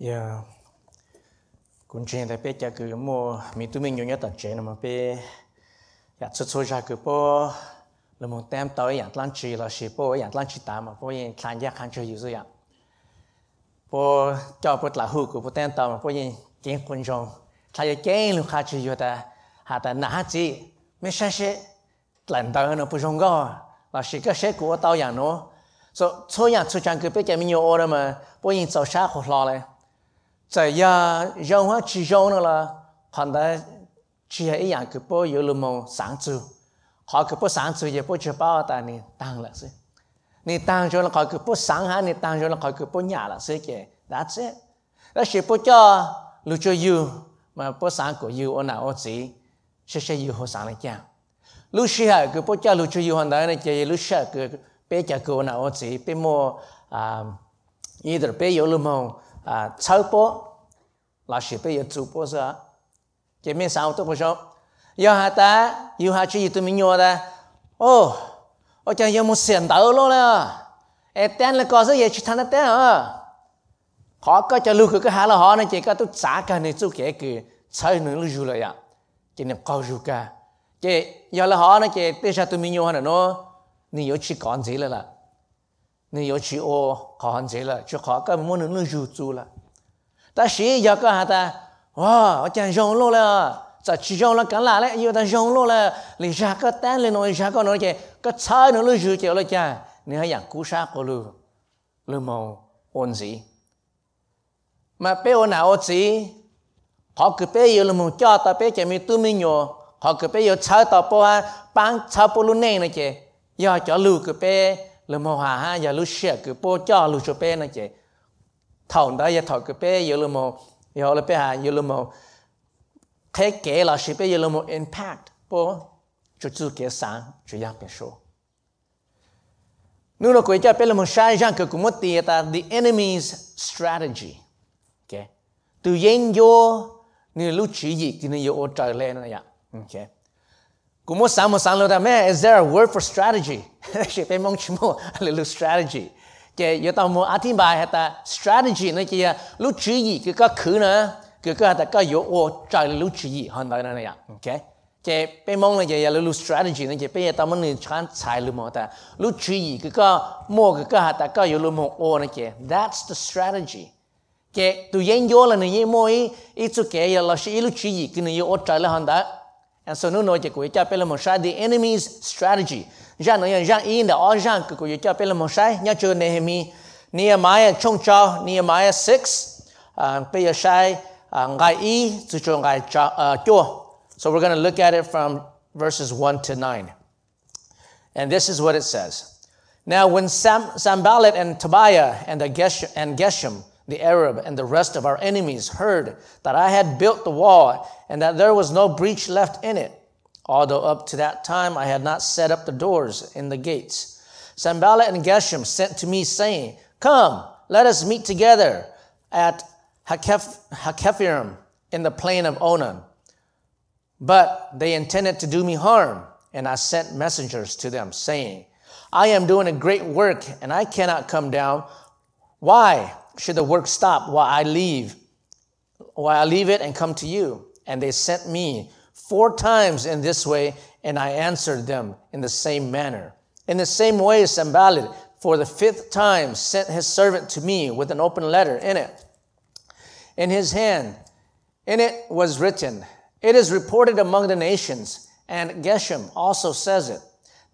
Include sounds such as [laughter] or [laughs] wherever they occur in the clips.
Yeah. Cũng chuyện tại bé cha cứ mua mi tụi mình nhiều nhất tập chế mà bé ya chút chút ra cứ po là một tem tới ya lan chi là chỉ po ya lan chi tám mà po yên khán giả khán chơi gì vậy po cho po là hư cứ po tem tới mà po yên kiến quân trong thay kiến luôn khá chơi ta. Hà ta nã chi mấy sai sai lần đầu nó po trong go là chỉ cái sẽ của tao ya nó so cho ya chút chẳng cứ bé cha mình nhiều ở mà po yên sau sáng khổ lo này 在呀，让我去用了啦，看到只系一样佢不有了冇上主，họ佢不上主也不知道但你当了是，你当咗了佢佢不上下你当咗了佢佢不nhà了是嘅，that's it，那是不叫路就有，mà不上个有我哪我知，是是有好上嚟讲，路是系佢不叫路就有很多呢，就路是佢别叫个我哪我知，别么啊，either 别有 了冇。à sau po là sẽ bây giờ chụp po sa cái mình sao tôi bảo giờ hả ta yêu hả chỉ tụi mình nhớ ta ô ô chẳng yêu một xiên đầu luôn nè ê tên là có gì chỉ thằng tên à họ có cho lưu cái hà là họ này chỉ có tôi trả cái này chú cái cái chơi nữa lưu rồi à chỉ nên có lưu cả chỉ giờ là họ này chỉ bây giờ tụi mình nhớ nó 你有去干这了啦？ 你要去哦，考完这了，去考个没能能入住了。但是要干啥的？哇，我讲用路了，在其中了干哪了？有的用路了，你下个单了喏，下个喏个个菜喏，你入就了讲，你还养古啥个路？你冇安子，mà bé ôn nào gì? họ cứ bé yêu là cho ta bé cái mi tu mi nhỏ, họ cứ bé yêu chơi ta po bang chơi po luôn nè này chứ, giờ cho lưu cứ bé là mò hà ha, giờ lúc xưa cứ bố cho lúc cho bé này chị thầu đó giờ thầu cứ bé giờ lúc mò giờ lúc bé hà, giờ lúc mò thế kể là sẽ bé giờ lúc mò impact bố cho chú kế sáng cho yang bé số nếu nó quay cho bé là một sai rằng cứ cũng mất tiền ta, the enemy's strategy. Okay từ yên vô nếu lúc chỉ gì thì nó vô trời lên này okay cũng samo sang một sáng lâu is there a word for strategy? [laughs] Chỉ pe mong chimo một little strategy. Cái yo ta muốn atin bài hay ta strategy nó kia lu chỉ gì? Cái cái khứ nữa. Cái cái ta yo yếu ô lu chi yi han da na này ok. Cái pe mong là ya à, lu strategy nó cái phải ta muốn nên chan chai lu mà ta. Lu chỉ gì? Cái cái mua cái cái ta ka yếu lu mo ô này ke. that's the strategy. Cái tu yên la là mo mua i ý ke ya là shi lu chi yi ke ni yo ô cha là han da And so nu noi ku cha pela mosha the enemy's strategy. Ja no yan ja in the all jan ku cha pela mosha nya cho Nehemi Nehemiah chong chao Nehemiah 6 uh, pe ya shai ngai i zu cho ngai cha cho. So we're going to look at it from verses 1 to 9. And this is what it says. Now when Sam, Sambalat and Tobiah and, the and Geshem the Arab and the rest of our enemies heard that I had built the wall and that there was no breach left in it, although up to that time I had not set up the doors in the gates. Sanballat and Geshem sent to me, saying, Come, let us meet together at Hakephirim in the plain of Onan. But they intended to do me harm, and I sent messengers to them, saying, I am doing a great work, and I cannot come down. Why? should the work stop while I leave, while I leave it and come to you? And they sent me four times in this way, and I answered them in the same manner. In the same way, Sambalit, for the fifth time, sent his servant to me with an open letter in it. In his hand, in it was written, It is reported among the nations, and Geshem also says it,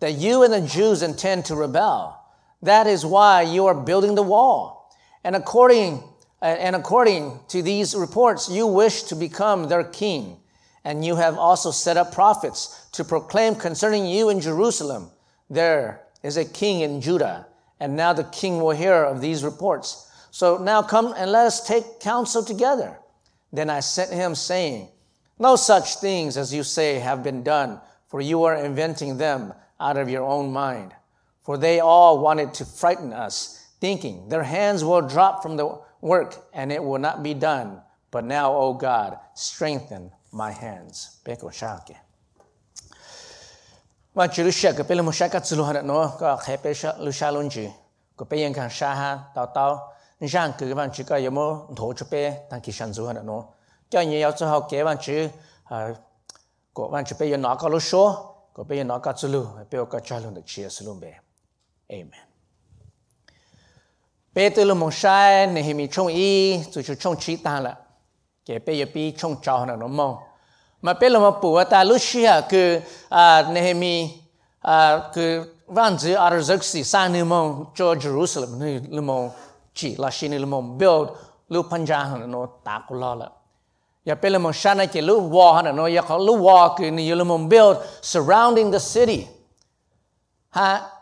that you and the Jews intend to rebel. That is why you are building the wall. And according, and according to these reports, you wish to become their king. And you have also set up prophets to proclaim concerning you in Jerusalem, there is a king in Judah. And now the king will hear of these reports. So now come and let us take counsel together. Then I sent him saying, No such things as you say have been done, for you are inventing them out of your own mind. For they all wanted to frighten us thinking their hands will drop from the work and it will not be done. But now, O God, strengthen my hands. Beko shake. Ma chữ shake pele mo shaka tsulu hana no ka khepe sha lu sha lunji. Ko pe yang kan sha ha tao tao rằng ke van chi ka yemo tho chu pe tan ki shan zu du no. Kya ni yao zu cho ke van chi chỉ của bạn chỉ bây nó có lúc số của bây nó có chú lu bây giờ ka cha lu de chi sẻ luôn amen bé từ lưu mong sai này mình trông y chú chú trông chỉ ta là cái bây giờ bi trông cháu nó mong mà bây giờ mà bùa ta lúc xưa cứ à này mình à cứ van zi Artaxerxes sang ni mong cho Jerusalem này lưu mong chỉ là xin ni mong build lu panja han no ta ko la la dạ, ya pe lu mong shana ke lu wa han dạ, no ya ko lu wa ke ni lưu mong build surrounding the city. Ha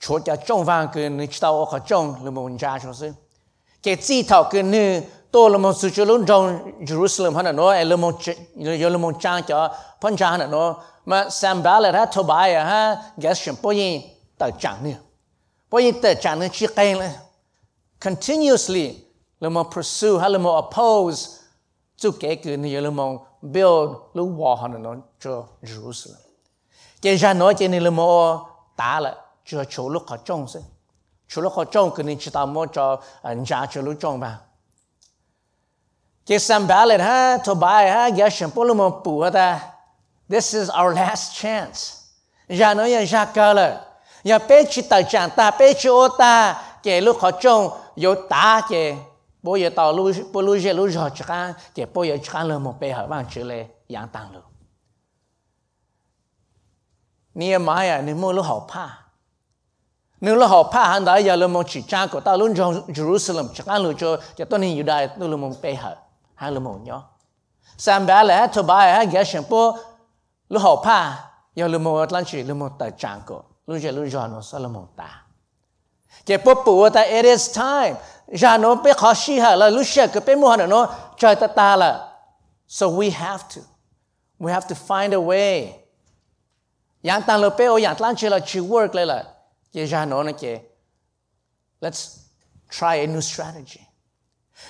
cho cha trong vang ke ni tao ko trông lu mong ja cho sư ke chi thao cứ nữ tô là một sự chú luôn trong Jerusalem hắn nó là một là một trang cho phân Punjab hắn nó, mà xem bà là ra thô bài à ha Geshem bố yin tờ chẳng nữa bố yin tờ chẳng nữa chỉ cây là continuously là một pursue hay là một oppose chú kể cứ nữ là một build lu hòa hắn nó cho Jerusalem. Cái ra nói cái nữ là một tá là cho chỗ lúc họ trông sẽ chỗ lúc họ trông cứ nên chỉ tao mua cho anh cha cho lúc trông vào cái Sanballat ha Tobiah ha Geshem bố là bù hả ta This is our last chance. Giờ nói yên giá cơ là, giờ bé chỉ tờ chẳng ta, bé chỉ ô ta, kể lúc họ trông, yếu ta kể, bố giờ tàu lưu, bố lưu giờ lưu rồi chắc ăn, kể bố giờ chắc ăn là một bé hả bằng chữ lệ, giảng tăng lưu. Nia mai à, nếu mua pa. Nếu lúc họ phá hàng đại giờ là một chỉ trang của ta luôn trong Jerusalem, chắc ăn lưu cho, cho tôi nên Judah, tôi là một bé hở, hay là một nhỏ. Sanballat, ghé Geshem, bố lu họ phá giờ lu mo lan chỉ lu mo ta trang của lu je lưu cho nó sao lu mo ta ke po pu ta it is time ja nó pe khó xí ha là lưu she cái pe mua ha nó chai ta ta là so we have to we have to find a way yang tan lo pe o yang tan chi la chi work le la και Ζανόνα και let's try a new strategy.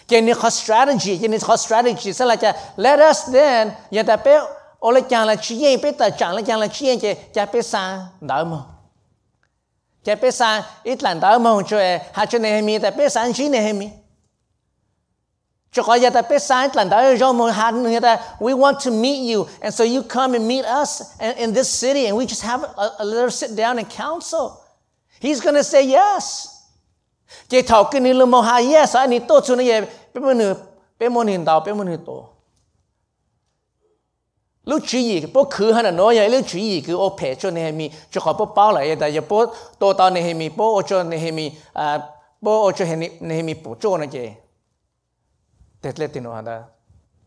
Και νυχο strategy, και νυχο strategy, σε λακιά, let us then, για τα πέ όλα κι άλλα τσιέν, πέ τα τσάλα κι άλλα τσιέν και κι απέ σαν δάμο. Και πέ σαν ήτλαν δάμο, και χάτσο νεχεμί, τα πέ σαν τσι νεχεμί. We want to meet you. And so you come and meet us in, in this city, and we just have a, a little sit down and counsel. He's going to say yes. Je thảo kinh ni lumo ha yes a ni to chu na ye pe mo ni pe mo ni dao pe mo ni to. Lu chi yi bo khu han no ye lu chi yi ku o pe cho ne mi cho ko pa la ye da ye po to ta ne mi po o cho ne mi a po o cho ne ne mi bo cho na je. Tetle tino handa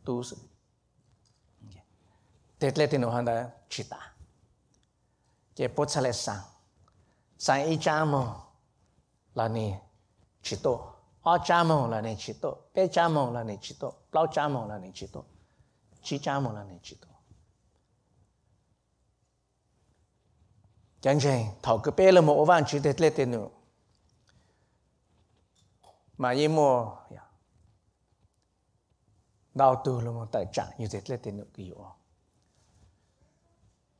tu se. Tetle tino handa chita. Je bo chale sang. Sang ý cha mò là nè chỉ tổ o cha mò là nè chỉ tổ bé cha mò là nè chỉ tổ lao cha mò là nè chỉ tổ chỉ cha mò là nè chỉ tổ chẳng chừng thầu cái bé là một vạn chỉ tết lên tiền nữa mà như mùa đào từ là một tài trạng như tết lên tiền nữa cái yếu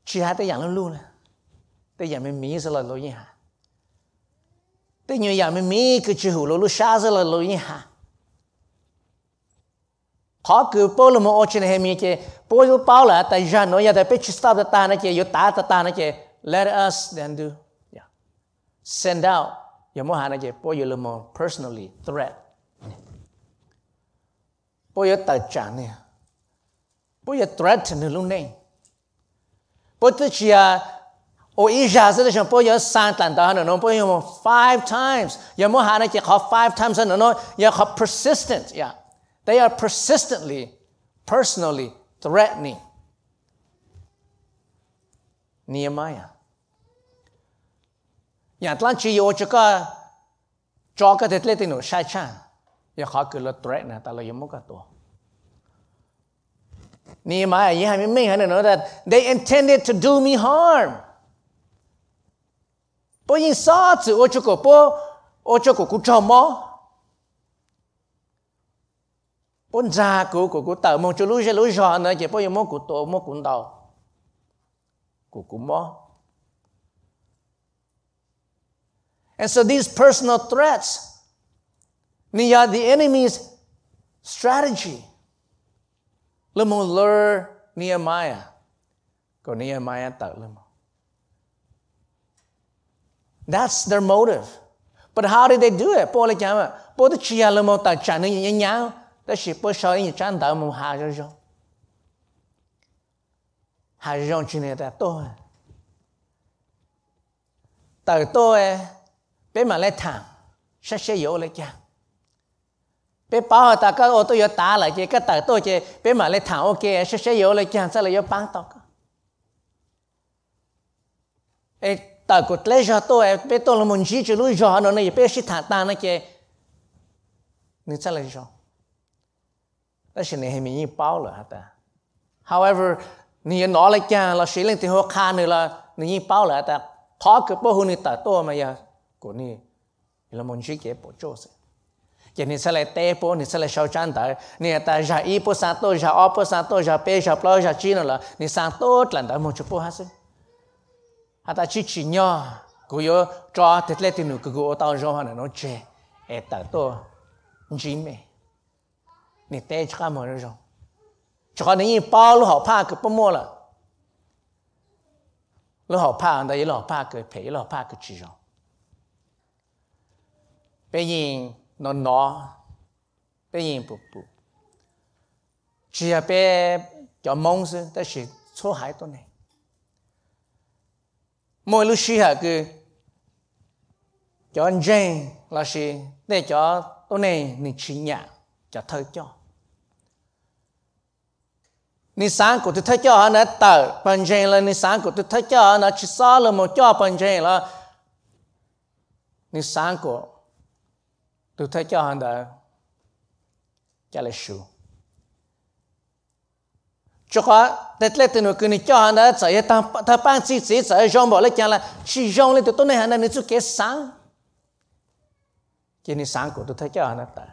chỉ hai tay dạng luôn luôn tay dạng mình mỹ sẽ là lối như hà tay như giờ mình mỹ cái hủ lô lô xa sẽ là lô như hà họ cứ bố là một ô trên này mi chê. Bố bao là tại ra nó ya tại biết chỉ stop ta nó chê yếu ta ta ta nó chê. Let us then do. Yeah. Send out. Ya mo hana chê. Bố yo lo mo personally threat. Bố yo ta cha nè. Bố yo threat ne lu ne po tu chia Og five times. Five times no persistent. Yeah. They are persistently personally threatening Nehemiah. Yan tlan chi yo chaka choka tetleti no sha cha. Yo kha ku lo threaten ta lo to. Nehemiah, yeah, I mean, that they intended to do me harm. Po yin sa tsu ocho ko po o ko ku cho mo. Po nza ku ku ku ta mo chu lu je lu jo na je po yin mo ku to mo ku ndao. Ku ku mo. And so these personal threats, they are the enemy's strategy. Lumuler Nehemiah. Ko Nehemiah ta lemah. That's their motive. But how did they do it? Paul chama. Paul chia tài sản chana nya nya. Đó là bố sao những chan tạo mo ha rồi rồi. Ha rồi chuyện này ta to. Tại to bé mà lại thẳng. Sẽ sẽ yếu lại chăng bé bảo ta cái ô tô yo ta lại chứ, cái tờ tôi chơi bé mà lấy thẳng, ok sẽ sẽ yếu lại chẳng sao lại yo bán tao ê ta của lấy cho tôi bé tôi là muốn chỉ cho lui cho nó này bé sẽ thả ta nó kia nên sao lại cho. Đó là này mình như bao là hả ta? However ni nó lại kia là sĩ lên thì họ khá nữa là ni như bảo là ta? Khó cái bao nhiêu ta tôi mà ya của ni là muốn chỉ cái bộ chỗ sẽ cho nên sẽ lại tê bộ nên sẽ lại sau chán ta nên ta giả y bộ sang tôi giả o bộ sang tôi giả bé giả bao giả chi nữa là nên sang tốt là ta một chút bộ hết rồi 他 ta chichinyo koyo chọa tètleti 带去干么？那种，就好你一包了好怕可不摸了 nọ chẹe 好 ta o to njiime nè te chkamọ nọ zhọhọ 呢 mỗi lúc xí hạ cứ cho anh Jane là xí để cho tôi này nên chỉ nhà cho thơ cho. Ni sáng của tôi thơ cho nó tờ bằng Jane là ni sáng của tôi thơ cho nó chỉ sao là một cho bằng Jane là ni sáng của tôi thấy cho anh đã cho là sưu cho khóa tết lệ tình của cho hắn đã chạy ta ta ban chỉ chỉ chạy rong bỏ lấy cha là chỉ rong lên từ tôi này hắn nên chú kế sáng. Cái nên sáng của tôi thấy cho hắn ta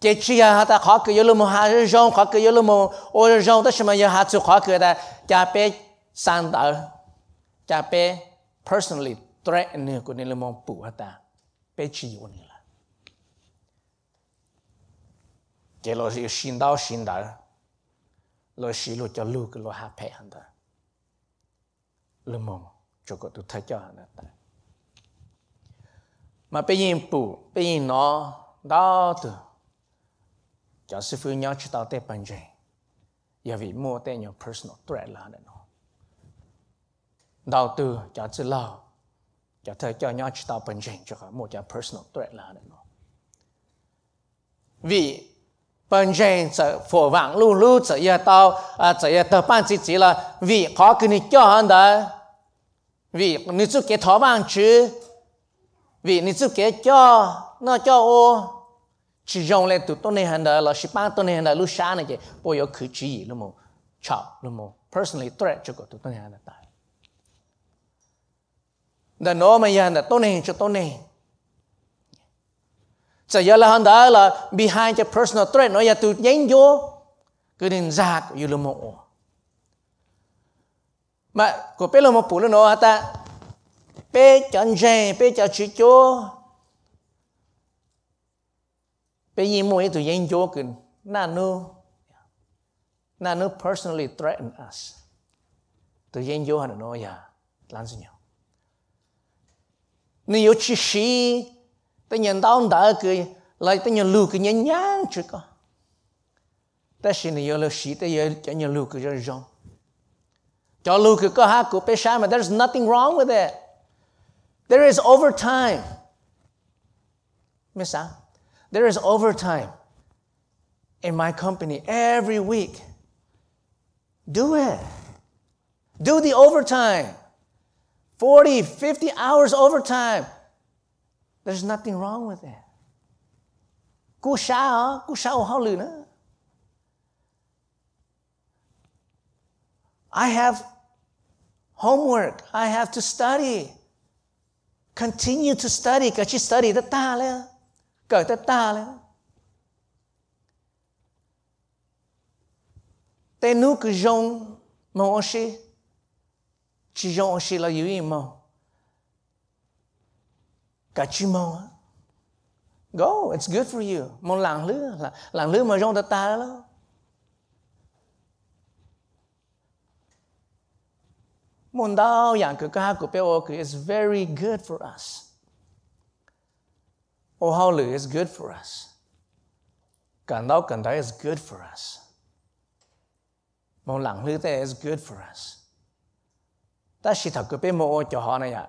cái chỉ à ta khó cái yêu một hà rong khó cái yêu một ô rong đó xem mà yêu hà chú khó cái ta cha bé sáng đỡ cha bé personally threaten của nên là một bùa ta. Bé chỉ yêu này cái lo là xin đau xin đau lo xí lo cho lu cái lo hạ phê hẳn ta. Lo mong cho cái tu thay cho hẳn ta. Mà bây giờ bù bây giờ nó đó từ. Cho sư phụ nhau chỉ tạo tế bản chân giờ vì mua tế nhau personal threat là nó. Đầu tư cho chữ lâu cho thay cho nhau chỉ tạo bản chân cho cả mua cho personal threat là nó. Vì 本身这佛网路路这一到啊这一到办自己了，为好给你教好的，为你就给逃亡去，为你就给教那教我，只用来读多年很的，老师班多年的路下那个，我有可注意了么，吵了么，personally threat 这个读多年的大。那我们 จะยาละฮันดาละ behind the personal threat น้อยตุยันโยก็ดินจากอยู่ลมโอมาก็เป็นลมปูแล้วเนาะแต่เป็นจันเจเป็นจันชิโจเป็นยี่มวยตุยันโยกันนั่นนู้นั่นนู้ personally threaten us ตุยันโยหันเนาะอย่าล้านสุญญ์นี่ยุชิชี ta nhận đau đã cái lại ta nhận lù cái nhận nhang chứ có ta xin này là sĩ ta cho nhận lù cái rồi there's nothing wrong with it. There is overtime. Miss there is overtime in my company every week. Do it. Do the overtime. 40 50 hours overtime there's nothing wrong with it. Cú sao how lư nữa. I have homework. I have to study. Continue to study. Chỉ study tất ta lên. Cởi tất ta lên. Tên nu cứ ô. Chỉ dông ô là yếu mong cả chi mong go, it's good for you. Mong làng lứa là làng lứa mà rong ta ta đó mong đau dạng cái ca của bé ô is very good for us. Ô hao lửa is good for us. Cảm đau cảm đau is good for us. Mong làng lứa thế is good for us. Ta chỉ thật cái bé mô cho họ này ạ.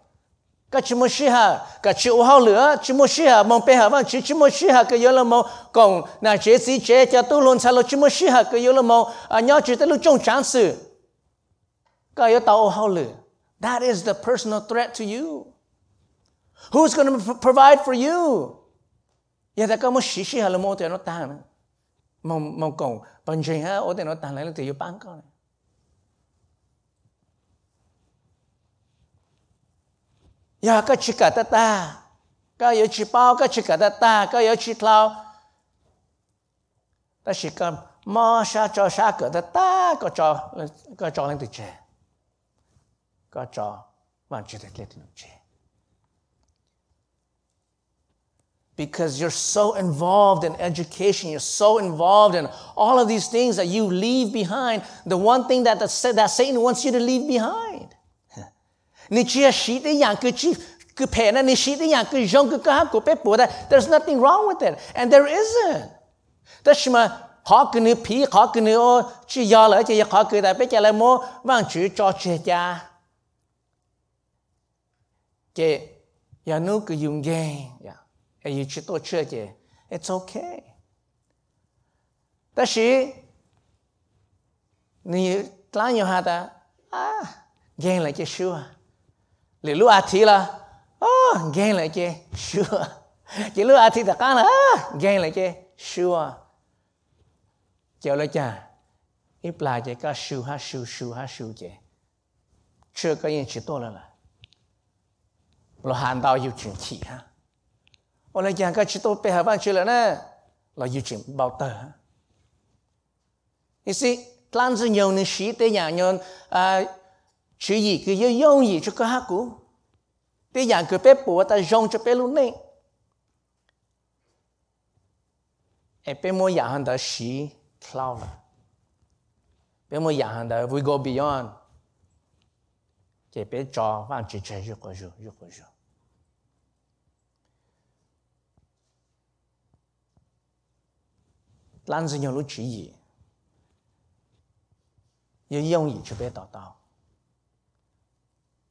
cái chỉ một sĩ hà cái chỉ ô hao lửa chỉ một sĩ hà mong bé hà vang chỉ chỉ một sĩ hà cái yếu là mong còn na chế sĩ chế cho tu luôn sao lo chỉ một sĩ hà cái yếu là mong à nhớ chỉ tới lúc trong chán sự. Cái yếu tao ô hao lửa. That is the personal threat to you. Who's going to provide for you? Ya ta có một sĩ sĩ hà là mong tiền nó tan mong mong còn bằng chuyện ha ô tiền nó tan lại là tiền yếu bán con. อยากก็ชิกาตาตาก็อยากชิเป้าก็ชิกาตาตาก็อยากชิเราแต่ชิกันมอชาจอชาเกิดตาตาก็จอก็จอเรื่องติดเจก็จอมันจะได้เล็ดนุ่งเจ Because you're so involved in education, you're so involved in all of these things that you leave behind. The one thing that, the, that Satan wants you to leave behind. 你只要洗的样个去个陪呢，你洗的样个用个个个被补的，there's nothing wrong with it, and there isn't. 但是嘛，好个你皮，好个你哦，去要了就要好个的，别叫来么往去找去家，给要弄个用个呀，要去多吃些，it's okay. 但是你当有下的啊，见了就说啊。 你撸阿提了哦给你来个书啊给撸提的干了给你来个书啊叫了干你不来这个书哈书书哈书的这个也吃多了了。我喊到有警惕哈。我来讲个吃多被害妄吃了呢那有警报的你是浪子有你谁的呀有啊 chữ gì cứ yêu 用 gì cho cái hát cũ bây giờ cứ bé bùa ta dùng cho bé luôn này em bé mua nhà hàng đó xí cloud là. Bé mua nhà hàng đó we go beyond cái bé cho vang chỉ chơi rất có rất rất có rất lan dương nhiều lúc chữ gì? Cho bé đào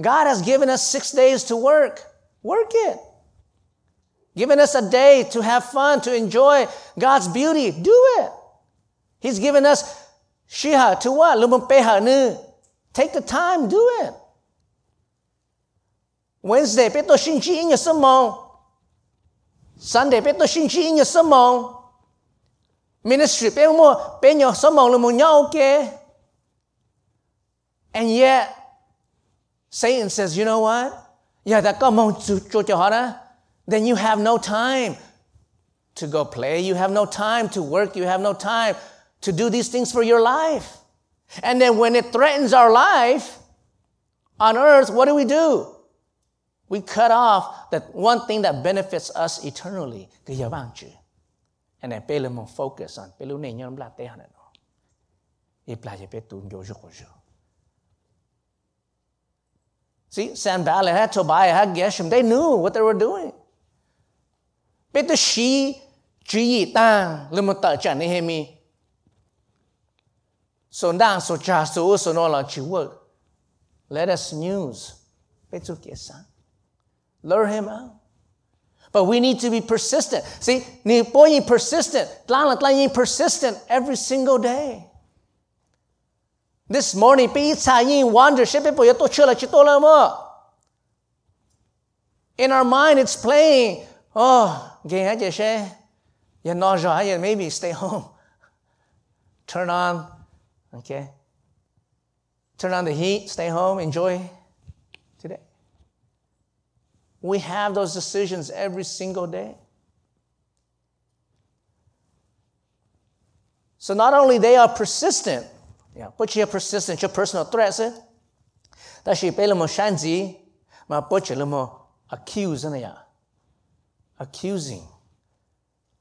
God has given us six days to work. Work it. Given us a day to have fun, to enjoy God's beauty. Do it. He's given us shiha to what? Lumumpeha nu. Take the time, do it. Wednesday, peto shinchi in your samong. Sunday, peto shinchi in your samong. Ministry, pe mo pe nyo samong lumunyo okay. And yet, Satan says, you know what? Yeah, that come on then you have no time to go play. You have no time to work. You have no time to do these things for your life. And then when it threatens our life on earth, what do we do? We cut off that one thing that benefits us eternally. And then pele focus on pelu ne nyom la te hanano. I plaje pe tu nyo See, Sanballat had Tobiah Geshem. They knew what they were doing. But the she chỉ ý ta lùm một tờ chẳng này mi so đang so cha so so nó là chịu work let us news bé chú lure him out But we need to be persistent. See, ni boy persistent. Tlang la persistent every single day. This morning in our mind, it's playing. Oh, gain that she. Maybe stay [laughs] home. Turn on, okay. Turn on the heat. Stay home. Enjoy today. We have those decisions every single day. So not only they are persistent, yeah. persistence your personal threats，但是被那么擅自，嘛不只那么 Accusing.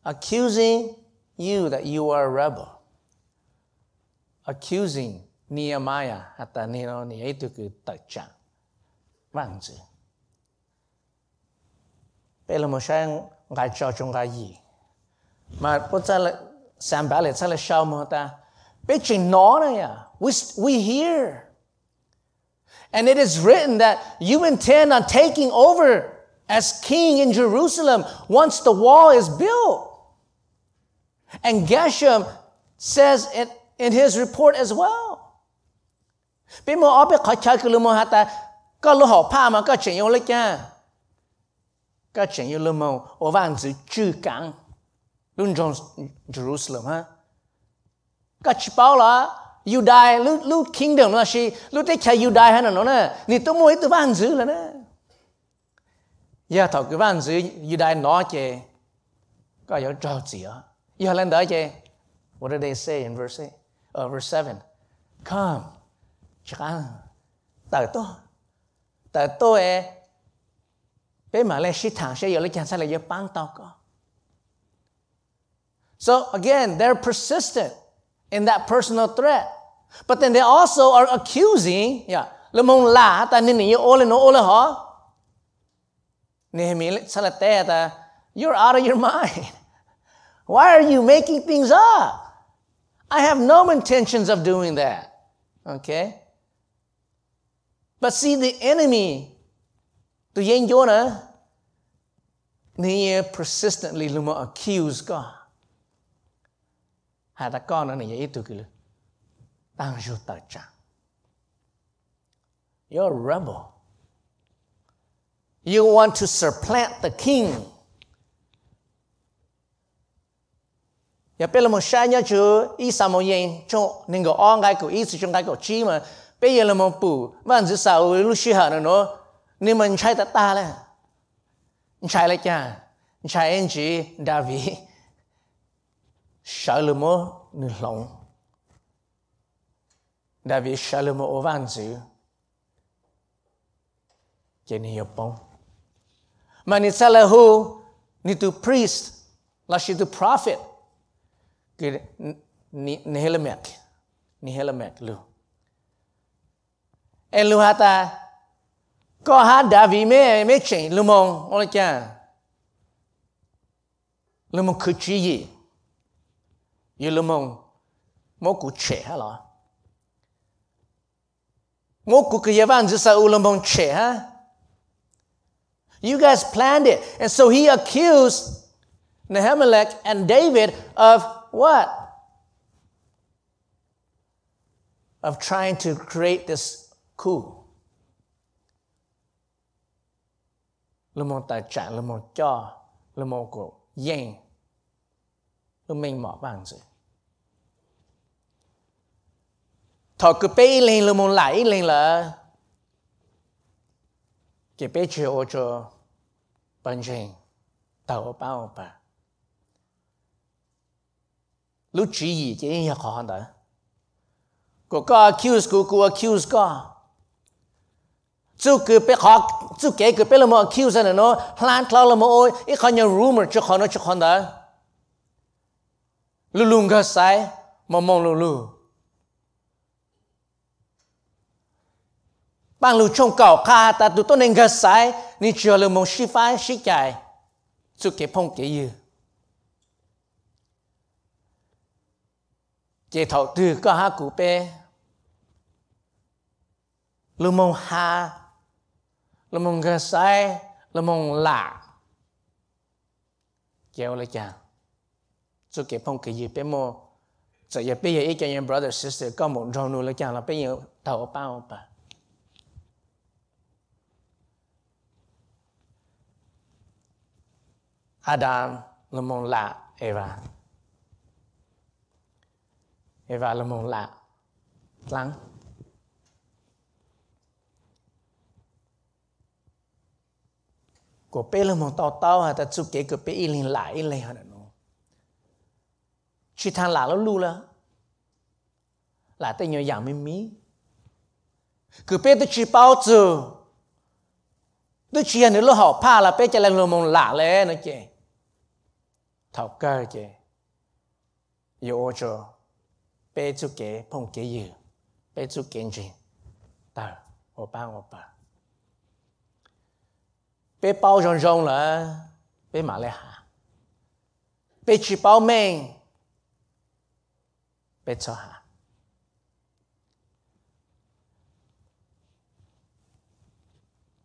Accusing you that you are a rebel. Accusing Nehemiah atau Nehemiah itu ke terjang. Wangzi. Pelo mo siyang ngai chao chung gai yi. Ma po tsa le sam shao mo ta Pichinona, we, we hear. And it is written that you intend on taking over as king in Jerusalem once the wall is built. And Geshem says it in his report as well. Jerusalem huh? ก็เฉียงยงเล็กจ้า các chuyện như lâm màu ở vạn chữ chữ cảng luôn trong Jerusalem ha các chỉ bảo là you die lu lu kingdom là gì lu tới chạy you die hay là nó nè ni tôi mua từ vạn chữ là nè giờ thọ cái vạn chữ you die nó chê có yếu trò gì á giờ lên đó chê what did they say in verse eight, uh, verse seven come chẳng tại tôi tại tôi bé mà lên sĩ thẳng sẽ lấy chẳng sai là băng tao có so again they're persistent In that personal threat. But then they also are accusing yeah là mong là ta nhiều ô lên ô lên họ Nehemiah sẽ ta you're out of your [laughs] mind. Why are you making things up? I have no intentions of doing that okay? But see the enemy tu yen yo na persistently luma accuse God hà ta con nó này ít itu kilo tăng ju tờ cha. You're a rebel. You want to supplant the king. Ya pelo mo sha nya chu i sa mo yen cho ning go on gai ko i su chung gai ko chi ma pe ye lo mo pu man zi sa u lu shi ha no no ni man chai ta ta la chai la cha. Chạy anh chị David sợ lùm mô nửa lòng David sợ lùm mô vạn chữ cho nên hiểu bông mà ni sa là hu, ni tu priest là shi tu prophet. Cái ni ni helamek ni helamek lu. En lu hata có hát đã vì mẹ mẹ chỉnh lưu mong ô cha lưu mong cứ chỉ gì lưu mong mỗi cụ trẻ lo mỗi cụ cái văn chỉ sao lưu mong trẻ You guys planned it. And so he accused Nehemelech and David of what? Of trying to create this coup. le mon tài trạng le mon cho le mình mỏ bằng rồi. Thọ cứ bê lên là muốn lại lên là chỉ bê chỉ ô cho bản thân tàu bao bà. Lúc chỉ gì chỉ nhà khó hơn đó. Cô có accuse cô cô accuse cô, chú cứ bé khó chú kể cứ bé là mà accuse nó plant lo là mà ôi ít khó nhà rumor cho khó nó cho khó đó lu lu ga sai mà mong lu lu bằng lu trong cầu kha ta tu tôi nên ga sai, ni chưa lu mong shi phai shi chạy su kế phong kế dư chế thầu tư có ha cụ bê lu mong ha, lu mong ga sai, lu mong lạ kéo lại chàng 做嘅幫佢嘢俾我，就係俾嘢一件嘢 brother sister có một trong 咁冇做努力講啦，俾嘢頭包吧。Adam là mong lạ Eva. Eva là mong lạ lắng. Của bé là mong tao tao hả ta chụp kế của bé y linh lại y linh เก๋ยื chế thầu từ có ha cụ bê lu mong ha lu mong gà sai lu mong lạ kéo lại chàng cho cái phong cái gì bé mô giờ giờ bây giờ ý cho những brother sister có một rau nuôi lại chàng là bây giờ tàu bao bà Adam là mong lạ Eva Eva là mong lạ lắng của bé là mong tao tao ha ta chụp cái của bé in lại in lại hả nó chỉ thằng lạ nó lu là là tay nhớ dạng mi mi cứ bé tôi chỉ bao giờ tôi chỉ là nó học pa là bé cho lên mong lạ lên nó chứ thảo cơ chứ yêu cho bé chú kế phong kế yêu bé chú kiến trình tờ ô ba ô ba bé bao rong rong là bé mà lại hạ bé chỉ bao mình bé cho hạ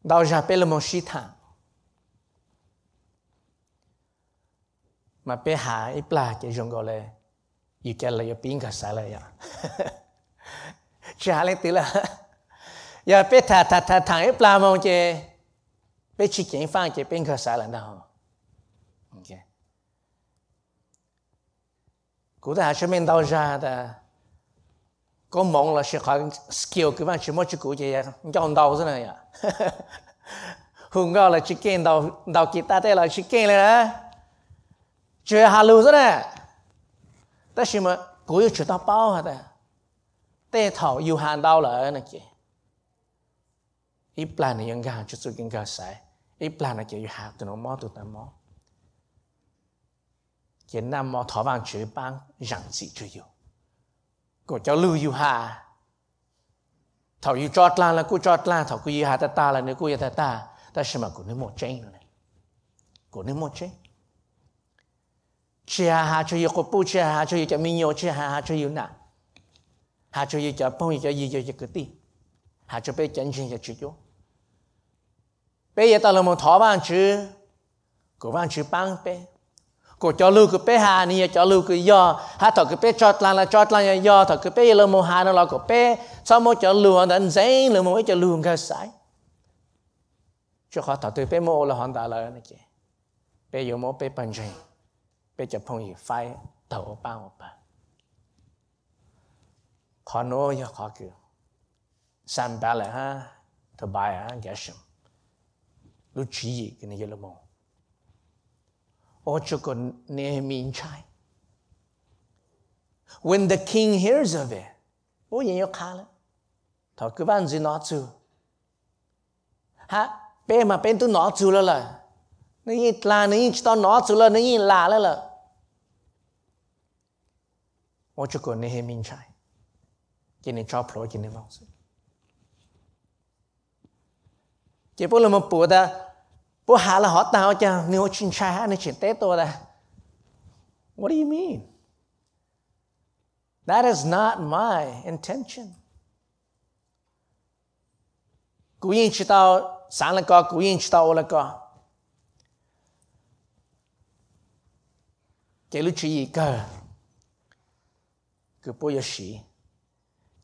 đào ra bê là một sĩ thằng mà bê hạ ít là cái rong gọi là yêu cái là yêu pin cả là ya chả lên tí là. Ya bê ta ta ta thằng ít là mong chơi bê chỉ kiến phang chơi pin cả sai là đâu ok cú ta cho mình đào ra da có mong là sẽ học skill cái bạn chỉ muốn chỉ cú chơi chọn đào thế này ya hùng cao là chỉ kiến đào đào guitar đây là chỉ kiến này chơi hà lưu thế này 但是嘛，古有知道包下的，带头有喊到了那个，一 plan 的人家就做更加晒，一 plan 的就有喊到那么 多的么，cái năm mà thọ vàng chữ bang rằng gì chưa yêu, cô cháu lưu yêu hà, thọ yêu chót lan là cô chót lan, thọ cô yêu hà ta ta là nếu cô yêu ta ta, ta xem mà cô nếu một chân rồi này, cô nếu một chân chia hà cho yêu cô bu chia hà cho yêu cho mình nhiều chia hà hà cho yêu nè hà cho yêu cho phong cho yêu cho cái gì hà cho bé chân chân cho chữ cho bé giờ tao là một thọ bằng chữ của bằng chữ bằng cô cho lưu cái bé hà ni cho lưu cái do ha thọ cái bé chót lan, là chót lan do thọ cái bé lơ mô hà nó là cái bé. Sao mô cho lưu anh đánh giấy lưu mô cho lưu cái sai cho họ thọ từ bé mô là họ đã lời này chứ bé yêu mô, bé bận chuyện bé phong gì phải đầu ba một ba. Nói cho họ san ba là ha thọ bài ha giá sớm lúc chỉ cái này lơ mô? When the king hears of it, 我也要看了，他给万子拿走，哈，别嘛别都拿走了了，那一拉那一到拿走了，那一拉了了，我就管那些民差，给你抓破，给你放手，结果我们报的。Hot. What do you mean? That is not my intention. Kuyin chitao sanlaka kuyin chitao olaka. Keluchi yika. Kupo yashi.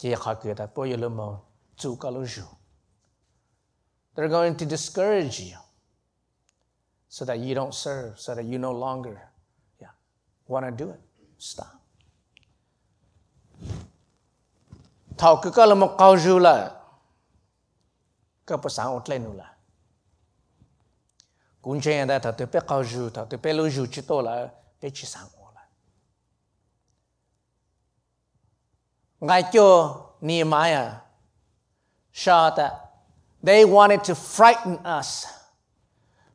They're going to discourage you so that you don't serve, so that you no longer yeah, want to do it. Stop. Thảo cứ có là một câu rưu là có bữa sáng ốt lên là tôi là để chỉ sáng ổn lại ngay cho Nehemiah that they wanted to frighten us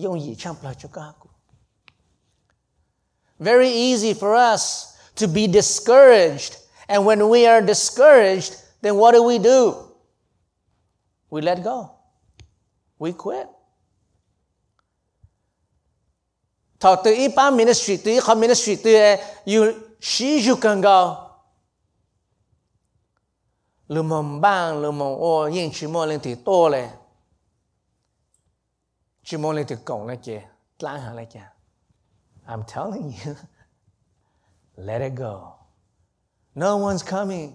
用以唱 Plachukaku. Very easy for us to be discouraged. And when we are discouraged, then what do we do? We let go. We quit. Talk to Ipa ministry, to Ipa ministry, to eh, you, she you can go. Lumon bang, lumon o, yin chi mo len ti to. Chỉ mong lên thì cổng là kìa, lãng hả là kìa. I'm telling you, [laughs] let it go. No one's coming.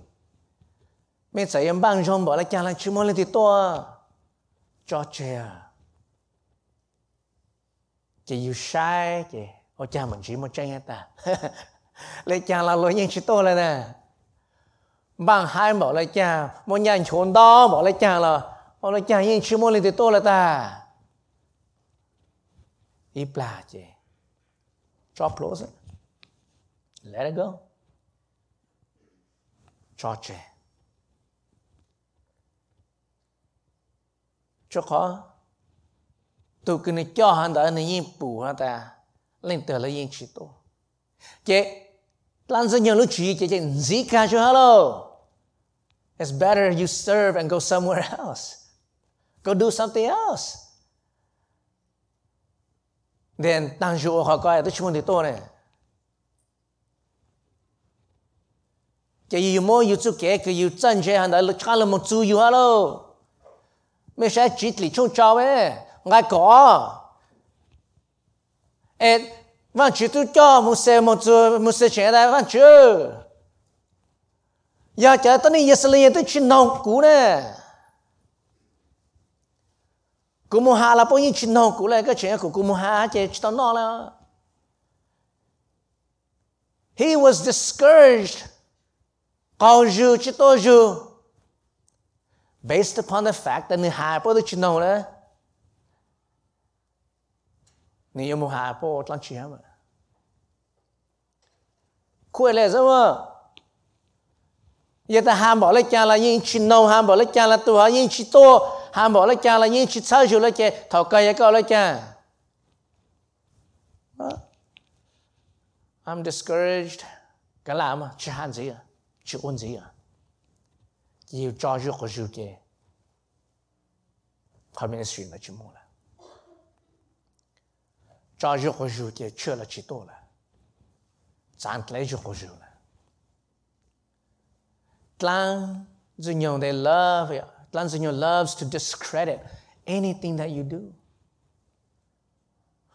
Mẹ sẽ em bang trong bỏ là cha là chỉ muốn lên thì to. Cho trẻ. Chỉ you shy kì. Ô cha mình chỉ một tranh ta. [laughs] Lấy cha là lỗi nhanh chỉ to là nè. Bang hai bỏ là cha. Một nhà chốn đó bỏ là cha là. Bỏ là cha nhanh chỉ muốn lên thì to là ta gli piace. Ciò close. Let it go. Ciò c'è. Cho khó. Tụ cứ này cho hắn đã này yên bù hắn ta. Lên tờ là yên chỉ tổ. Chế. Lan dân nhờ lúc chỉ chế chế dĩ ca cho hello. It's better you serve and go somewhere [laughs] else. Go do something else then đang dụ hoa coi tôi chung thì tôi này cái gì mua yêu chú kế cái yêu chân chế hàng đó là cha là một yu yêu hello mấy sẽ chỉ lý chung cháu ấy ngay có ê vâng chỉ tu cho một xe một chú một xe chế đây vâng chứ giờ chờ tôi đi yes liền tôi chỉ nông cũ nè cô mua hà là bao nhiêu chuyện nó cú lại cái chuyện của cô mua hà chỉ tao nó là he was discouraged. Cầu dư chỉ tôi dư. Based upon the fact that ni hà bao nhiêu chuyện nó là ni yêu mua hà bao nhiêu chuyện mà? Khuya lẽ sao mà? Giờ ta ham bỏ lấy cha là những chuyện nào ham bỏ lấy cha là tôi những chuyện 汉宝乐家了，你吃早酒了没？投钙也搞了没？I'm discouraged。干嘛嘛？吃汉子啊？吃欧子啊？你有招酒可酒的？后面的事你就莫了。招酒可酒的缺了几多了？长得来就喝酒了。But you know they love you. Lanzino loves to discredit anything that you do.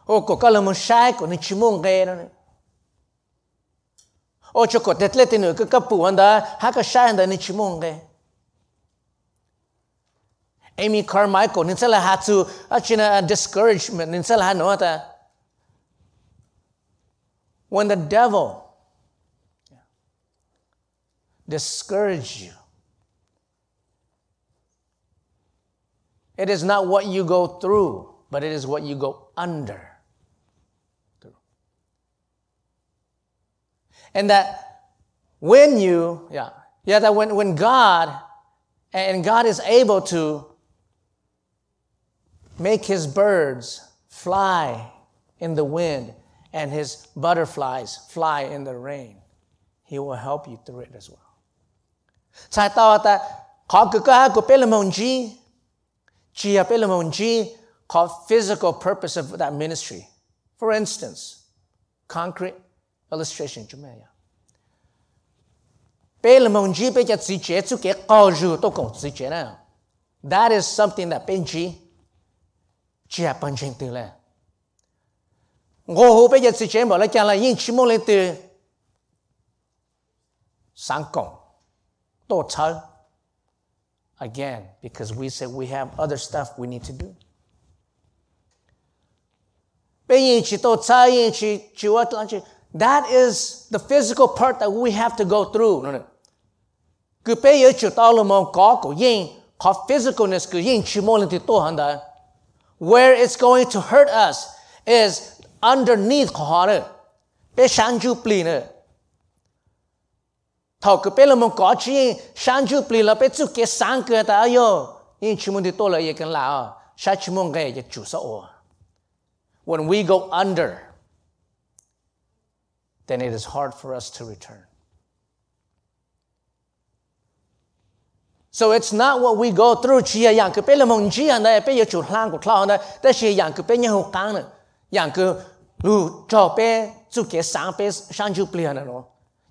Oh, o ko kala mo shai ko ni chimong na. O oh, cho ko tetlete no ka kapu anda ha ka anda ni chimong ge. Amy Carmichael ni sala ha to achina uh, discouragement ni sala ha no. When the devil discourage you It is not what you go through, but it is what you go under. And that when you, yeah, yeah, that when, when God, and God is able to make his birds fly in the wind and his butterflies fly in the rain, he will help you through it as well. Chai G eh, G called physical purpose of that ministry. For instance, concrete illustration That is something that Benji Japanjing to learn. Go hope it's a chamber like a yin chimolete Sankong. Don't again because we say we have other stuff we need to do. That is the physical part that we have to go through. Where it's going to hurt us is underneath của. 他个别那么搞起，上就不了，别就给三个的哟。因出门的多了也跟来啊，下出门该也就是我。When we go under, then it is hard for us to return. So it's not what we go through. 只要养个别那么这样的，别有就烂个烂的，但是养个别人好干了，养个路照别就给三百上就不了了咯。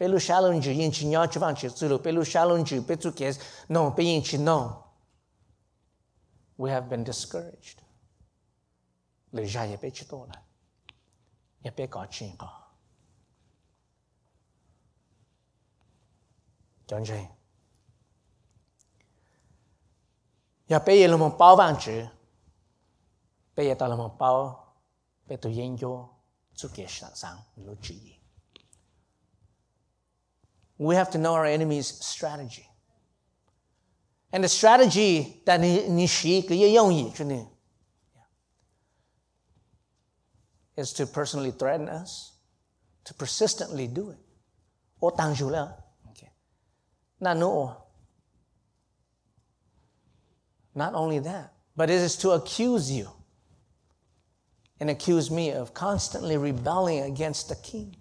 pelo challenger yin e chi nyo chuan chi zulu pelo challenger pe tu kes no pe yin chi no we have been discouraged. Le ja ye pe chi to la ye e pe ka chi ka chọn chi ya pe ye lo mo pao van chi pe ye ta lo mo pao pe tu yin jo zu ke shang sang lu chi We have to know our enemy's strategy. And the strategy that 你你是一个用意，真的 is to personally threaten us, to persistently do it. 我当主了，OK，那 no. Not only that, but it is to accuse you and accuse me of constantly rebelling against the king.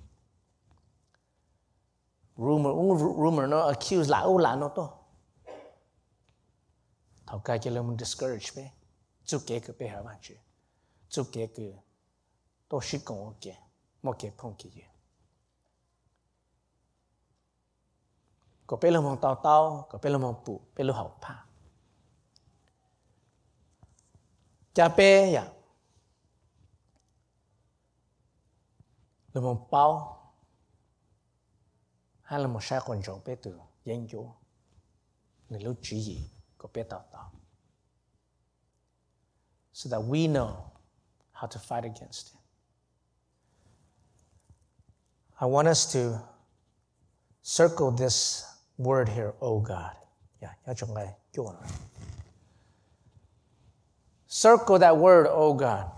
Rumor, rumor nó accuse là ô là nó to. Thảo cái cho mình discourage bé. Chú kế cái bé hả bạn chứ. Chú kế cái tôi sĩ công ok. Một cái phong kỳ gì. Có bé là mong tao tao, có bé là mong bù, bé là hậu pa. Cha bé ya. là một bao so that we know how to fight against it. I want us to circle this word here, oh God. Yeah, Circle that word, oh God.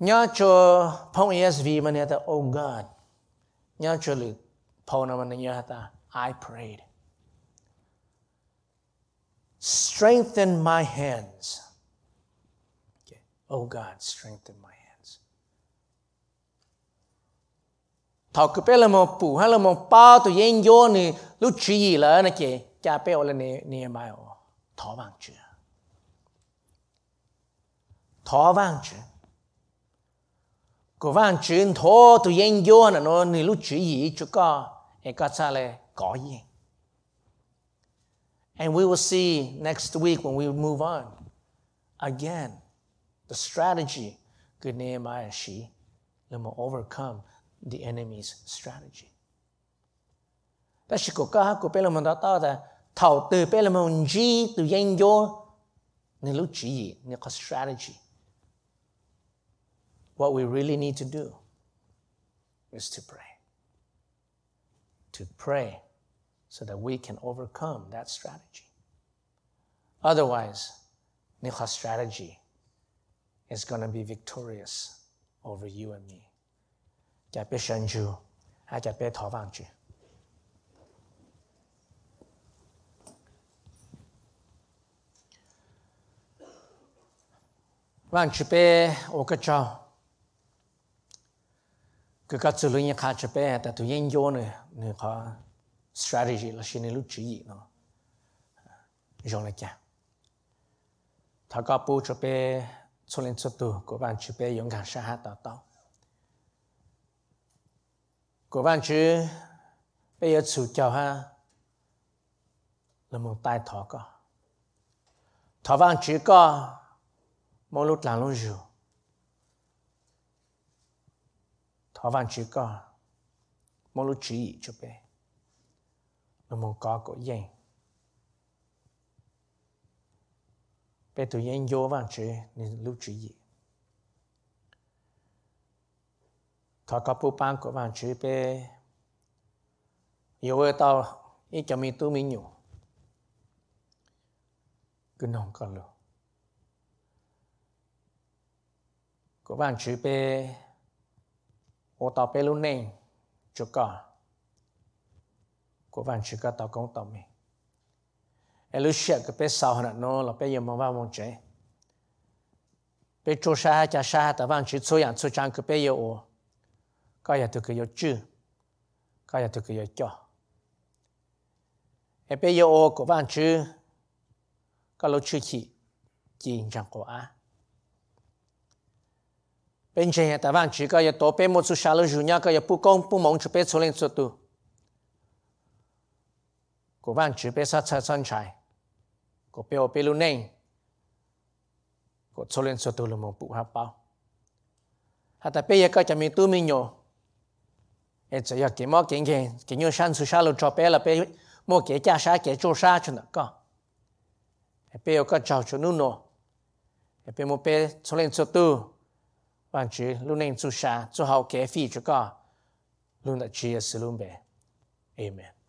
Nhớ cho phong ESV mà nhớ ta oh God. Nhớ cho lực phong nào mà nhớ ta, I prayed. Strengthen my hands. Okay. oh God, strengthen my hands. Thọ cứ bé là một phụ, hay là một bao tụi yên vô nè, lúc chỉ gì là nè kì cha bé là nè nè mai thọ vàng chưa? Thọ vàng chưa? Có vang chuyện thô tụi yên vô là nó ni lúc chỉ gì chú có em có cha lệ có gì? And we will see next week when we move on. Again, the strategy. Good Nehemiah she let me overcome the enemy's strategy. Ta chỉ có cả của bên mình đã tạo ra thầu từ bên mình chỉ từ yên vô ni lúc chỉ gì? Nên có strategy. What we really need to do is to pray. To pray so that we can overcome that strategy. Otherwise, Nicha's strategy is going to be victorious over you and me. Chả biết sân chú, hay chả biết thọ vang chú. Vang chú bé ô cái cháu, cứ cái xử lý những khá chế bé tại tụi nhân vô này người có strategy là xin lưu chỉ gì nó rồi là chả thà có bố chế bé cho lên cho tụ của bạn chế bé dùng cả sa hát tạo tạo của bạn chế bây giờ chủ chào ha là một tai thọ có thọ bạn chỉ có mỗi lúc làm luôn rồi thọ bạn chỉ có một lúc chỉ cho bé. Là một có của yên bé tụi yên vô bạn chỉ nên lúc chỉ gì thọ có bố ban của bạn chỉ bé. Yêu tao cho mình tu mình nhiều cứ nông con luôn của bạn chỉ bé ô tao bé luôn nên cho cả của bạn chỉ cả tao công tao mình em lúc xưa cái sau này nó là bé yêu mong vào mong chơi bé cho sa cha sa tao bạn chỉ cho yang cho trang cái bé yêu cái ya tôi cái yêu chữ có tôi cái yêu cho. Em bây giờ ô của bạn chú, cái lúc chưa chỉ chỉ chẳng có bên trên ta vẫn chỉ có yếu tố bên một số xã sao chủ nhà có yếu bu công bu mong cho bên số lên số tu của vẫn chỉ bên sát sát sân trái của bên ở bên luôn nên của số lên số tu là một bộ hấp bao hạt ta bây giờ có cho mình tu mình nhổ em chỉ ya kiếm mỏ kiếm kiếm kiếm nhiều sản xuất xã lúc cho bên là bên mua cái cha sa cái chỗ sa cho nó có bây giờ có cháu cho nuno bên một bên số cho lên cho tu L'Unin 下，做好给费这 tu hauque à 门 Amen.